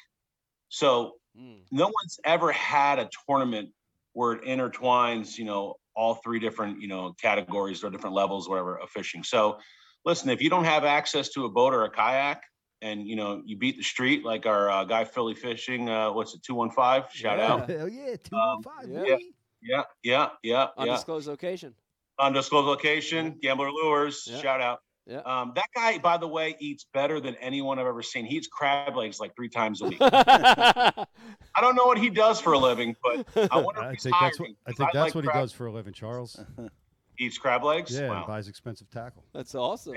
So
Mm.
no one's ever had a tournament where it intertwines, you know, all three different, you know, categories or different levels, whatever, of fishing. So listen, if you don't have access to a boat or a kayak and, you know, you beat the street like our uh, guy Philly Fishing, uh, what's it, 215? Shout
Yeah.
out.
Hell yeah, two
Um,
yeah.
Yeah, yeah, yeah, yeah.
undisclosed location.
Undisclosed location, Gambler Lures,
Yeah.
shout out.
Yeah.
Um, that guy, by the way, eats better than anyone I've ever seen. He eats crab legs like three times a week. I don't know what he does for a living, but I wonder if
I
he's
think that's what
hiring,
I
'cause
think that's
like
what he does for a living, Charles.
Eats crab legs.
Yeah, and
Wow.
buys expensive tackle.
That's awesome.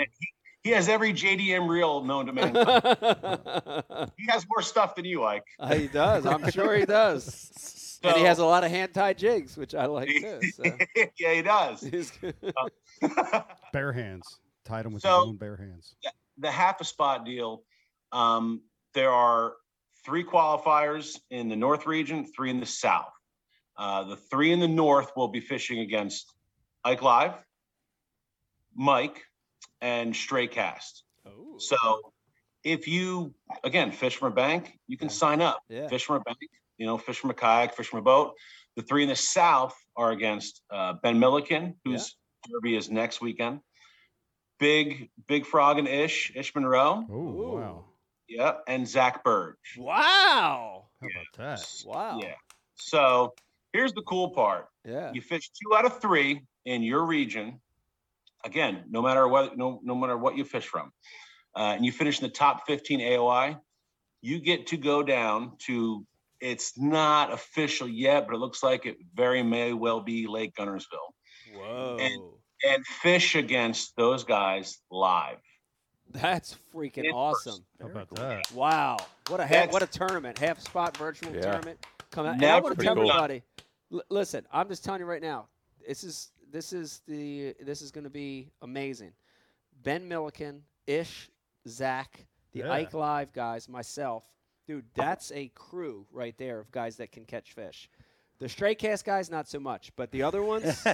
He has every JDM reel known to mankind. he has more stuff than you, Ike.
Uh, he does. I'm sure he does. and he has a lot of hand tied jigs, which I like too. So.
yeah, he does.
He's.
Bare hands. Tied him with
So-
his own bare hands.
the half a spot deal, um, there are three qualifiers in the North region, three in the South. Uh, the three in the North will be fishing against Ike Live, Mike, and Stray Cast.
Oh.
So if you, again, fish from a bank, you can sign up.
Yeah.
Fish from a bank, you know, fish from a kayak, fish from a boat. The three in the South are against uh, Ben Milliken, whose derby is next weekend. Big, Big Frog and Ish, Ish Monroe.
Oh
Ooh.
wow.
Yep. And Zack Birge.
Wow.
How about that?
Wow.
Yeah. So here's the cool part.
Yeah.
You fish two out of three in your region. Again, no matter what, no, no matter what you fish from, uh, and you finish in the top 15 AOI, you get to go down to. It's not official yet, but it looks like it very may well be Lake Guntersville,
Whoa.
and fish against those guys live.
That's freaking
In
awesome.
How about that?
Wow. What a half, what a tournament. Half spot virtual
Yeah.
tournament. Come out. And I want to tell
cool.
everybody. L- listen, I'm just telling you right now. This is this is the this is going to be amazing. Ben Milliken, Ish, Zach, the
Yeah.
Ike Live guys, myself, dude. That's a crew right there of guys that can catch fish. The straight cast guys, not so much, but the other ones,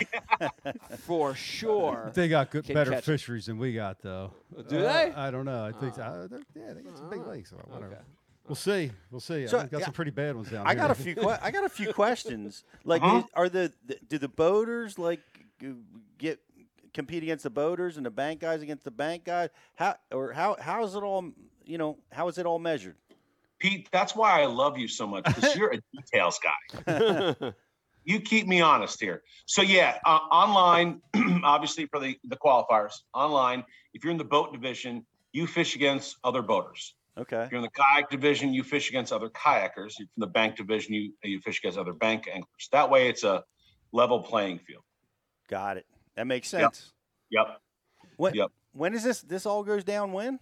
for sure.
They got good,
Can
better
catch 'em.
fisheries than we got, though.
Do
Uh,
they?
I don't know. I think.
Oh.
uh, they're- yeah, they got some big
Oh,
lakes. So whatever.
okay.
We'll see. We'll see.
So,
I got
yeah,
some pretty bad ones down
I
here.
got a few. Que- I got a few questions. Like,
Uh-huh.
is- are the, the do the boaters like g- get compete against the boaters and the bank guys against the bank guys? How or how how is it all? You know, how is it all measured?
Pete, that's why I love you so much because you're a details guy. you keep me honest here. So yeah, uh, online, obviously for the the qualifiers, online. If you're in the boat division, you fish against other boaters.
Okay.
If you're in the kayak division, you fish against other kayakers. If you're in the bank division, you you fish against other bank anglers. That way, it's a level playing field.
Got it. That makes
Yep.
sense.
Yep.
When,
Yep.
when is this? This all goes down when?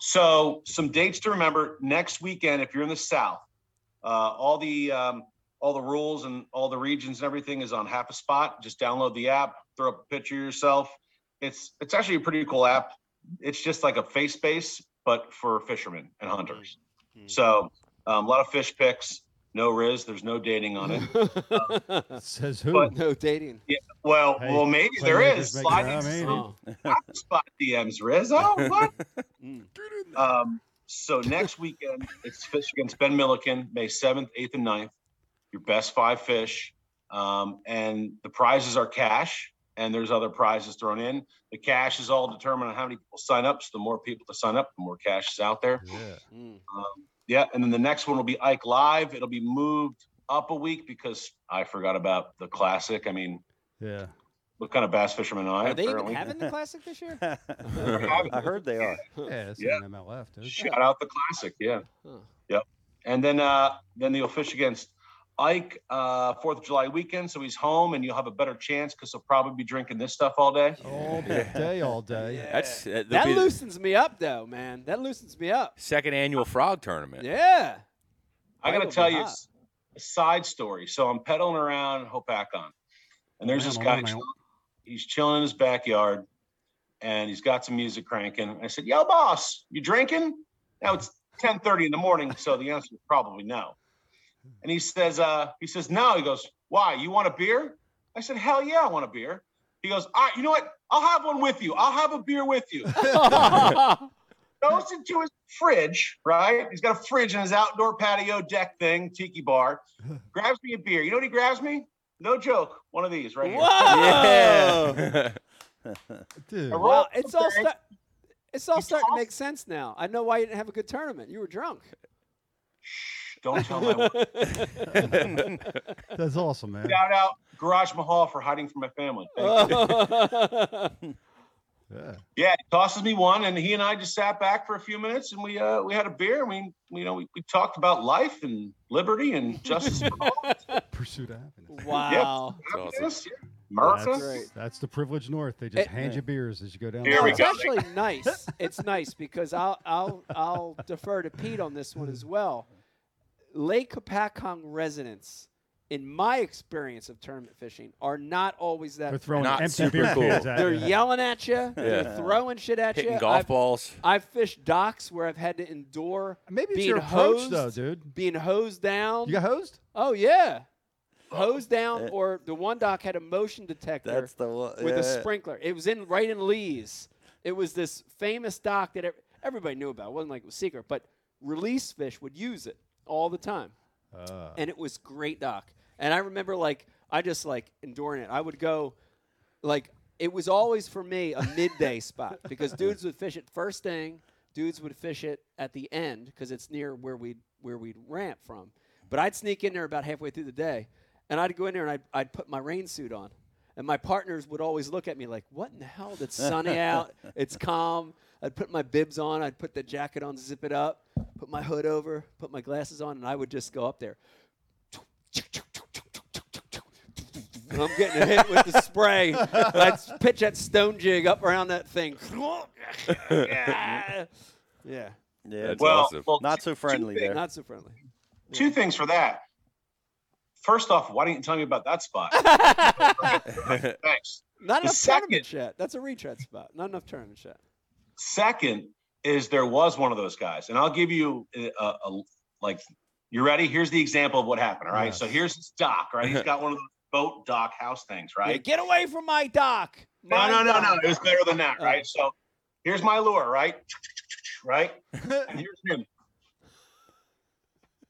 So some dates to remember. Next weekend, if you're in the South, uh, all the um, all the rules and all the regions and everything is on half a spot. Just download the app, throw up a picture of yourself. It's it's actually a pretty cool app. It's just like a face space, but for fishermen and hunters. So um, a lot of fish pics. No Riz. There's no dating on it.
Says who?
But-
no dating.
Yeah, well,
Hey,
well, maybe there is
playmakers
is.
make
Slide
it
in
out, ain't
Oh.
spot DMs, Riz. Oh, what? Um, so next weekend, it's fish against Ben Milliken, May 7th, 8th, and 9th. Your best five fish. Um, and the prizes are cash, and there's other prizes thrown in. The cash is all determined on how many people sign up. So the more people to sign up, the more cash is out there.
Yeah.
Um, yeah, and then the next one will be Ike Live. It'll be moved up a week because I forgot about the classic. I mean,
Yeah.
what kind of bass fisherman am I?
Are they even
apparently?
having the classic this year?
I heard they are.
Yeah,
Yeah.
an MLF, dude.
Shout out the classic, yeah.
Huh.
Yep. And then uh then they'll fish against Ike uh Fourth of July weekend, so he's home and you'll have a better chance because he'll probably be drinking this stuff all day.
All day, all day.
That's uh,
That
be
loosens me up, though, man. That loosens me up.
second annual frog tournament.
Yeah.
I gotta tell you
hot.
s- a side story. So I'm pedaling around Hopatcong, and there's this guy. chilling- He's chilling in his backyard, and he's got some music cranking. I said, "Yo, boss, you drinking?" Now it's 10:30 in the morning, so the answer is probably no. And he says, uh, "He says no." He goes, "Why? You want a beer?" I said, "Hell yeah, I want a beer." He goes, "All right, you know what? I'll have one with you. I'll have a beer with you." goes into his fridge, right? He's got a fridge in his outdoor patio deck thing, tiki bar. grabs me a beer. You know what he grabs me? No joke. One of these right here.
Whoa!
Yeah.
Dude.
I roll
Wow,
up
it's all sta- it's all starting to make sense now. I know why you didn't have a good tournament. You were drunk.
Shh, Don't tell my wife.
That's awesome, man.
Shout out Garage Mahal for hiding from my family.
Yeah.
Yeah, he tosses me one, and he and I just sat back for a few minutes, and we uh, we had a beer. and we you know we, we talked about life and liberty and justice. for all.
Pursuit of happiness.
wow.
Happiness, yeah. America.
That's,
great.
that's the privileged north. They just
Eh,
hand you beers as you go down.
Here
the
we
it's
go.
aisle.
actually nice. It's nice because I'll I'll I'll defer to Pete on this one as well. Lake Hopatcong residents, in my experience of tournament fishing, are not always that.
They're throwing
Not
empty
super
beer
cool.
cans at
They're
you.
yelling at you. They're throwing shit at
Hitting
you.
golf
I've,
balls.
I've fished docks where I've had to endure
Maybe it's
being
your approach,
hosed,
though, dude.
being hosed down.
You got hosed?
Oh yeah, hosed down. Or the one dock had a motion detector
That's the one.
with
yeah.
a sprinkler. It was in right in Lee's. It was this famous dock that ev- everybody knew about. It wasn't like it was secret, but release fish would use it all the time,
Uh,
and it was great doc. And I remember like I just like enduring it. I would go, like it was always for me a midday spot because dudes would fish it first thing. Dudes would fish it at the end because it's near where we where we'd ramp from. But I'd sneak in there about halfway through the day, and I'd go in there and I'd, I'd put my rain suit on. And my partners would always look at me like, "What in the hell? It's sunny out. It's calm." I'd put my bibs on. I'd put the jacket on, zip it up, put my hood over, put my glasses on, and I would just go up there. And I'm getting hit with the spray. I'd pitch that stone jig up around that thing. yeah.
Yeah.
That's
well,
awesome.
well,
Not so friendly there.
Not so friendly.
Two things for that. First off, why didn't you tell me about that spot? Thanks.
Not
The
enough tournament
second-
chat. That's a retread spot. Not enough tournament shot.
Second is there was one of those guys, and I'll give you a, a, a- like. You ready? Here's the example of what happened. All right.
Yes.
So here's his dock. Right. He's got one of those boat dock house things.
Yeah,
Right.
get away from my dock.
No,
My
no, no, no.
dock.
It was better than that. Right. So here's my lure. Right. Right. and here's him.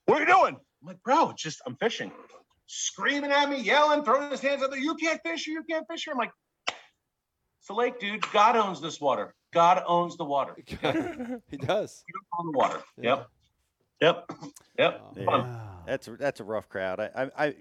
What are you doing? I'm like, bro, just I'm fishing. Screaming at me, yelling, throwing his hands up there. You can't fish here. You can't fish here. I'm like, it's a lake, dude. God owns this water. God owns the water.
he does.
You don't own the water.
Yeah.
Yep. Yep. Yep.
Oh,
Fun.
That's a, that's a rough crowd. I, I I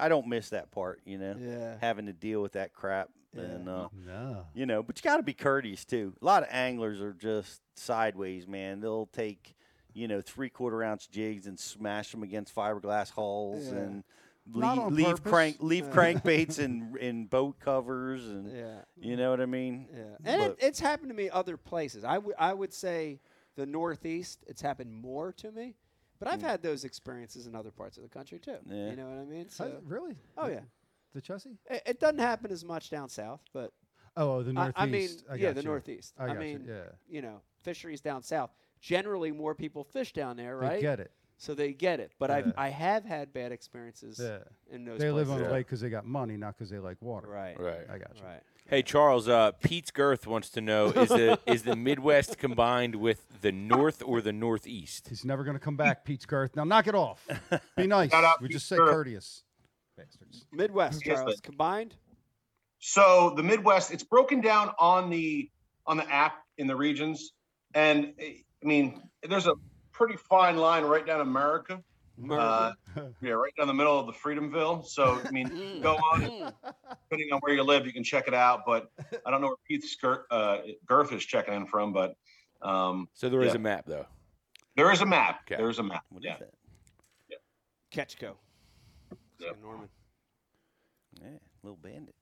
I don't miss that part. You know,
Yeah.
having to deal with that crap and uh,
No.
you know, but you got to be courteous too. A lot of anglers are just sideways, man. They'll take you know three quarter ounce jigs and smash them against fiberglass hulls
Yeah.
and
Not
leave,
on
leave crank leave crankbaits in in boat covers and
Yeah.
you know what I mean.
Yeah, and it, it's happened to me other places. I would I would say the Northeast. It's happened more to me, but I've had those experiences in other parts of the country too.
Mm. Yeah.
You know what I mean? So,
it really?
oh yeah,
The Chessie?
it, it doesn't happen as much down south, but
Oh, oh, the
I-
Northeast.
I, mean,
I
yeah, the
you.
Northeast.
I,
I, mean,
you. yeah.
you know, fisheries down south. Generally, more people fish down there, right?
They get it.
So they get it. But
Yeah.
I've I have had bad experiences
Yeah.
in those.
They live
places.
on the lake because they got money, not because they like water.
Right.
Right.
I got you.
Right.
Hey Charles, uh, Pete's Girth wants to know: is the is the Midwest combined with the North or the Northeast?
He's never going to come back, Pete's Girth. Now knock it off. Be nice.
Shout out
we
Pete's
just say
Girth.
courteous. Bastards.
Midwest,
Yes,
Charles,
but-
combined.
So the Midwest, it's broken down on the on the app in the regions, and eh, I mean, there's a pretty fine line right down America. Uh, yeah, right down the middle of the Freedomville. So I mean, go on. Depending on where you live, you can check it out. But I don't know where Pete Skirt, uh, Girth is checking in from, but um,
So there is
Yeah.
a map, though.
there is a map.
Okay.
There is a map.
What is
yeah.
that?
Ketchko.
Yep.
Norman.
Yeah, little bandit.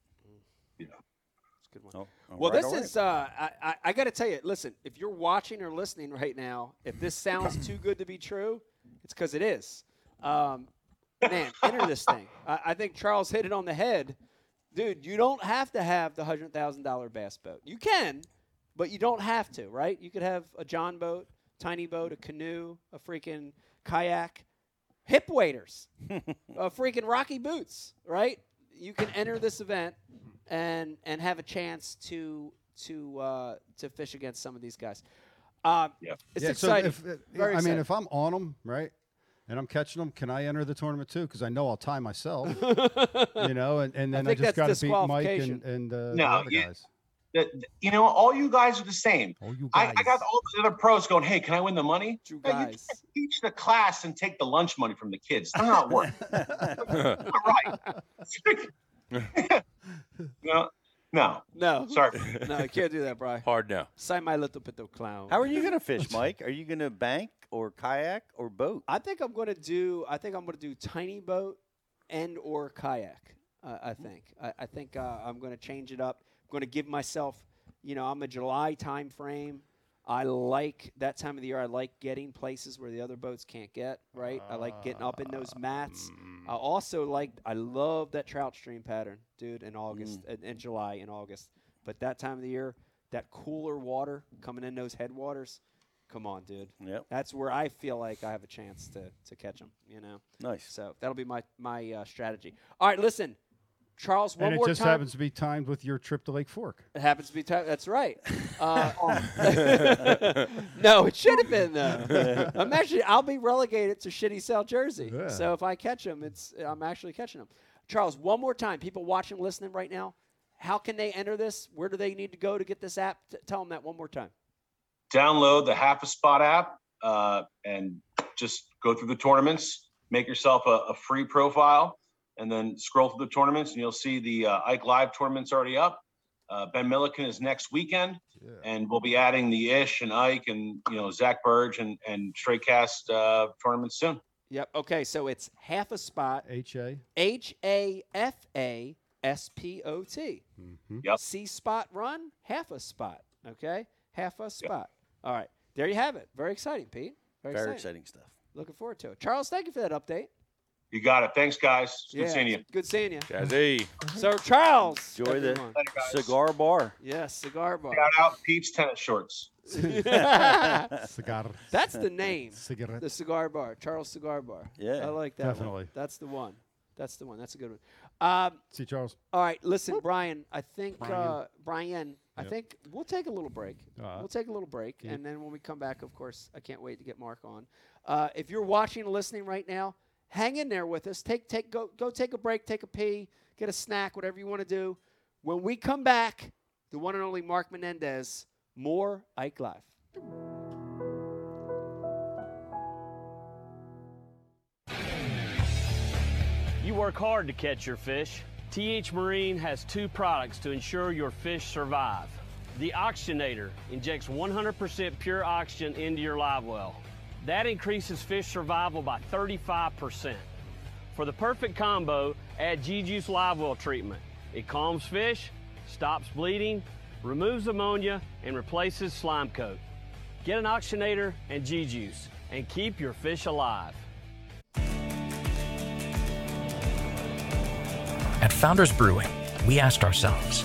Good one.
Oh,
Well,
right,
this
right.
is. Uh, I, I, I got to tell you. Listen, if you're watching or listening right now, if this sounds too good to be true, it's because it is. Um, man, enter this thing. I, I think Charles hit it on the head, dude. You don't have to have the hundred thousand dollar bass boat. You can, but you don't have to, right? You could have a John boat, tiny boat, a canoe, a freaking kayak, hip waders, a freaking Rocky boots, right? You can enter this event and and have a chance to to uh, to fish against some of these guys. Um,
Yeah.
It's
yeah,
exciting.
So if, uh,
Very
I mean, if I'm on them, right, and I'm catching them, can I enter the tournament too? Because I know I'll tie myself, you know, and, and then I,
think
just got to beat Mike and, and uh, the
No,
other
you-
guys.
That- you know, all you guys are the same.
You
I,
guys.
I got all the other pros going, hey, can I win the money?
Two
No, you
guys.
can't teach the class and take the lunch money from the kids. That's not work. not right. no, no.
No,
Sorry.
no, I can't do that, Brian.
Hard no.
Sign my little bit of clown.
How are you gonna fish, Mike? Are you gonna bank or kayak or boat?
I think I'm going to do. I think I'm going to do tiny boat and or kayak. Uh, I think. I, I think uh, I'm going to change it up. I'm going to give myself. You know, I'm a July time frame. I like that time of the year. I like getting places where the other boats can't get. Right. I like getting up in those mats. I also like. I love that trout stream pattern, dude. In August, in, in July, in August. But that time of the year, that cooler water coming in those headwaters. Come on, dude.
Yep.
That's where I feel like I have a chance to to catch them. You know.
Nice.
So that'll be my my uh, strategy. All right, listen, Charles. One
and it
more
just
time.
happens to be timed with your trip to Lake Fork.
It happens to be. timed. that's right. Uh, no, it should have been though. I'm actually. I'll be relegated to shitty South Jersey.
Yeah.
So if I catch them, it's I'm actually catching them. Charles, one more time. People watching, listening right now. How can they enter this? Where do they need to go to get this app? T- tell them that one more time.
Download the Half a Spot app uh, and just go through the tournaments. Make yourself a, a free profile, and then scroll through the tournaments, and you'll see the uh, Ike Live tournaments already up. Uh, ben Milliken is next weekend, yeah. and we'll be adding the Ish and Ike and you know Zack Birge and and Straight Cast uh, tournaments soon.
Yep. Okay. So it's half a spot.
H A.
H A F A S P O T.
Yep.
C spot run, half a spot. Okay, half a spot. All right, there you have it. Very exciting, Pete. Very,
Very
exciting.
exciting stuff.
Looking forward to it. Charles, thank you for that update.
You got it. Thanks, guys. It's Good
yeah,
seeing you.
Good seeing you.
Jazzy.
So Charles,
Enjoy the.
Later,
cigar bar.
yes, cigar bar.
Shout out Pete's tennis shorts.
Cigar.
That's the name.
Cigarette.
The cigar bar, Charles Cigar Bar.
Yeah,
I like that. one.
definitely.
That's the one. That's the one. That's a good one. Um,
See, Charles.
All right, listen, Brian. I think
Brian.
Uh, Brian. I
Yep.
think we'll take a little break.
All right.
We'll take a little break,
Yep.
and then when we come back, of course, I can't wait to get Mark on. Uh, if you're watching and listening right now, hang in there with us. Take take go go take a break, take a pee, get a snack, whatever you want to do. When we come back, the one and only Mark Menendez, more Ike Live.
You work hard to catch your fish. TH Marine has two products to ensure your fish survive. The Oxygenator injects 100% pure oxygen into your live well. That increases fish survival by 35%. For the perfect combo, add G-Juice Live Well treatment. It calms fish, stops bleeding, removes ammonia, and replaces slime coat. Get an oxygenator and G-Juice and keep your fish alive.
At Founders Brewing, we asked ourselves,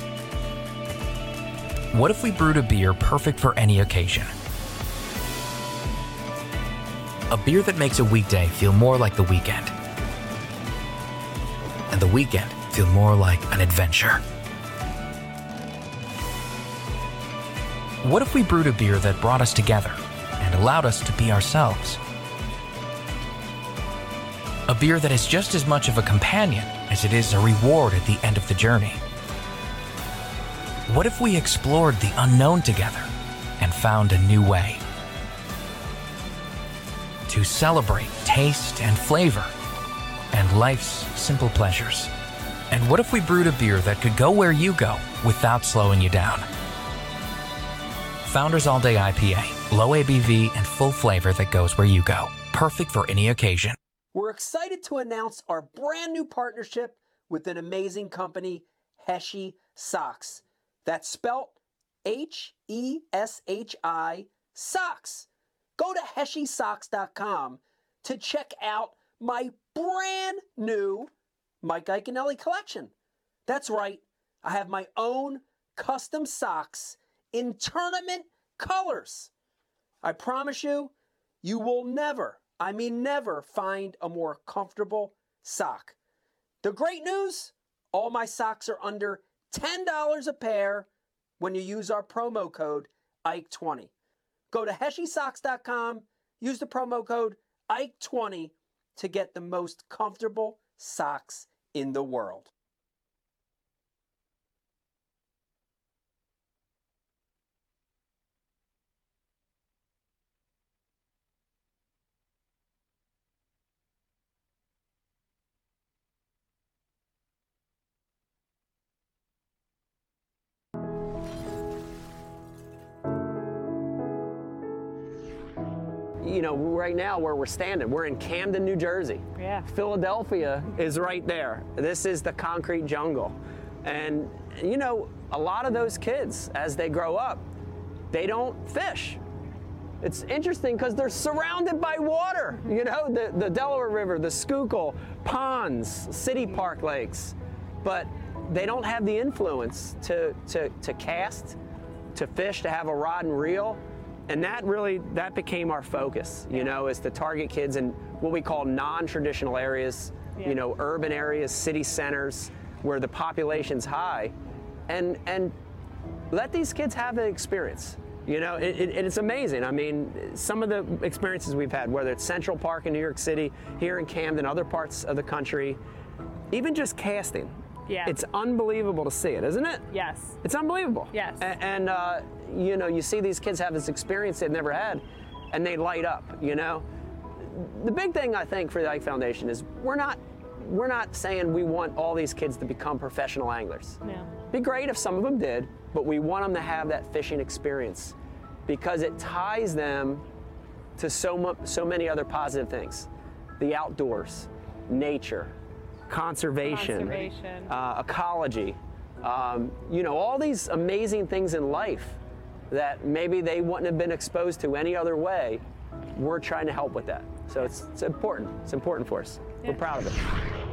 what if we brewed a beer perfect for any occasion? A beer that makes a weekday feel more like the weekend, and the weekend feel more like an adventure. What if we brewed a beer that brought us together and allowed us to be ourselves? A beer that is just as much of a companion as it is a reward at the end of the journey. What if we explored the unknown together and found a new way? To celebrate taste and flavor and life's simple pleasures. And what if we brewed a beer that could go where you go without slowing you down? Founders All Day IPA, low ABV and full flavor that goes where you go. Perfect for any occasion.
We're excited to announce our brand new partnership with an amazing company, Heshi Socks. That's spelt H E S H I Socks. Go to HeshiSocks.com to check out my brand new Mike Iaconelli collection. That's right, I have my own custom socks in tournament colors. I promise you, you will never, I mean, never find a more comfortable sock. The great news all my socks are under $10 a pair when you use our promo code IKE20. Go to HeshiSocks.com, use the promo code IKE20 to get the most comfortable socks in the world. You know, right now where we're standing, we're in Camden, New Jersey.
Yeah.
Philadelphia is right there. This is the concrete jungle. And, you know, a lot of those kids, as they grow up, they don't fish. It's interesting because they're surrounded by water, mm-hmm. you know, the, the Delaware River, the Schuylkill, ponds, city park lakes. But they don't have the influence to, to, to cast, to fish, to have a rod and reel and that really that became our focus you know is to target kids in what we call non-traditional areas
Yeah.
you know urban areas city centers where the population's high. And and let these kids have an experience you know it, it, it's amazing. I mean some of the experiences we've had whether it's central park in new york city here in camden other parts of the country even just casting
Yeah.
it's unbelievable to see it isn't it
Yes.
it's unbelievable.
Yes.
A- And, uh, you know, you see these kids have this experience they've never had, and they light up. You know, the big thing I think for the Ike Foundation is we're not we're not saying we want all these kids to become professional anglers.
Yeah.
Be great if some of them did, but we want them to have that fishing experience because it ties them to so mu- so many other positive things: the outdoors, nature, conservation,
Conservation.
uh, ecology, um, you know, all these amazing things in life that maybe they wouldn't have been exposed to any other way. We're trying to help with that. So it's, it's important. It's important for us. We're proud of it.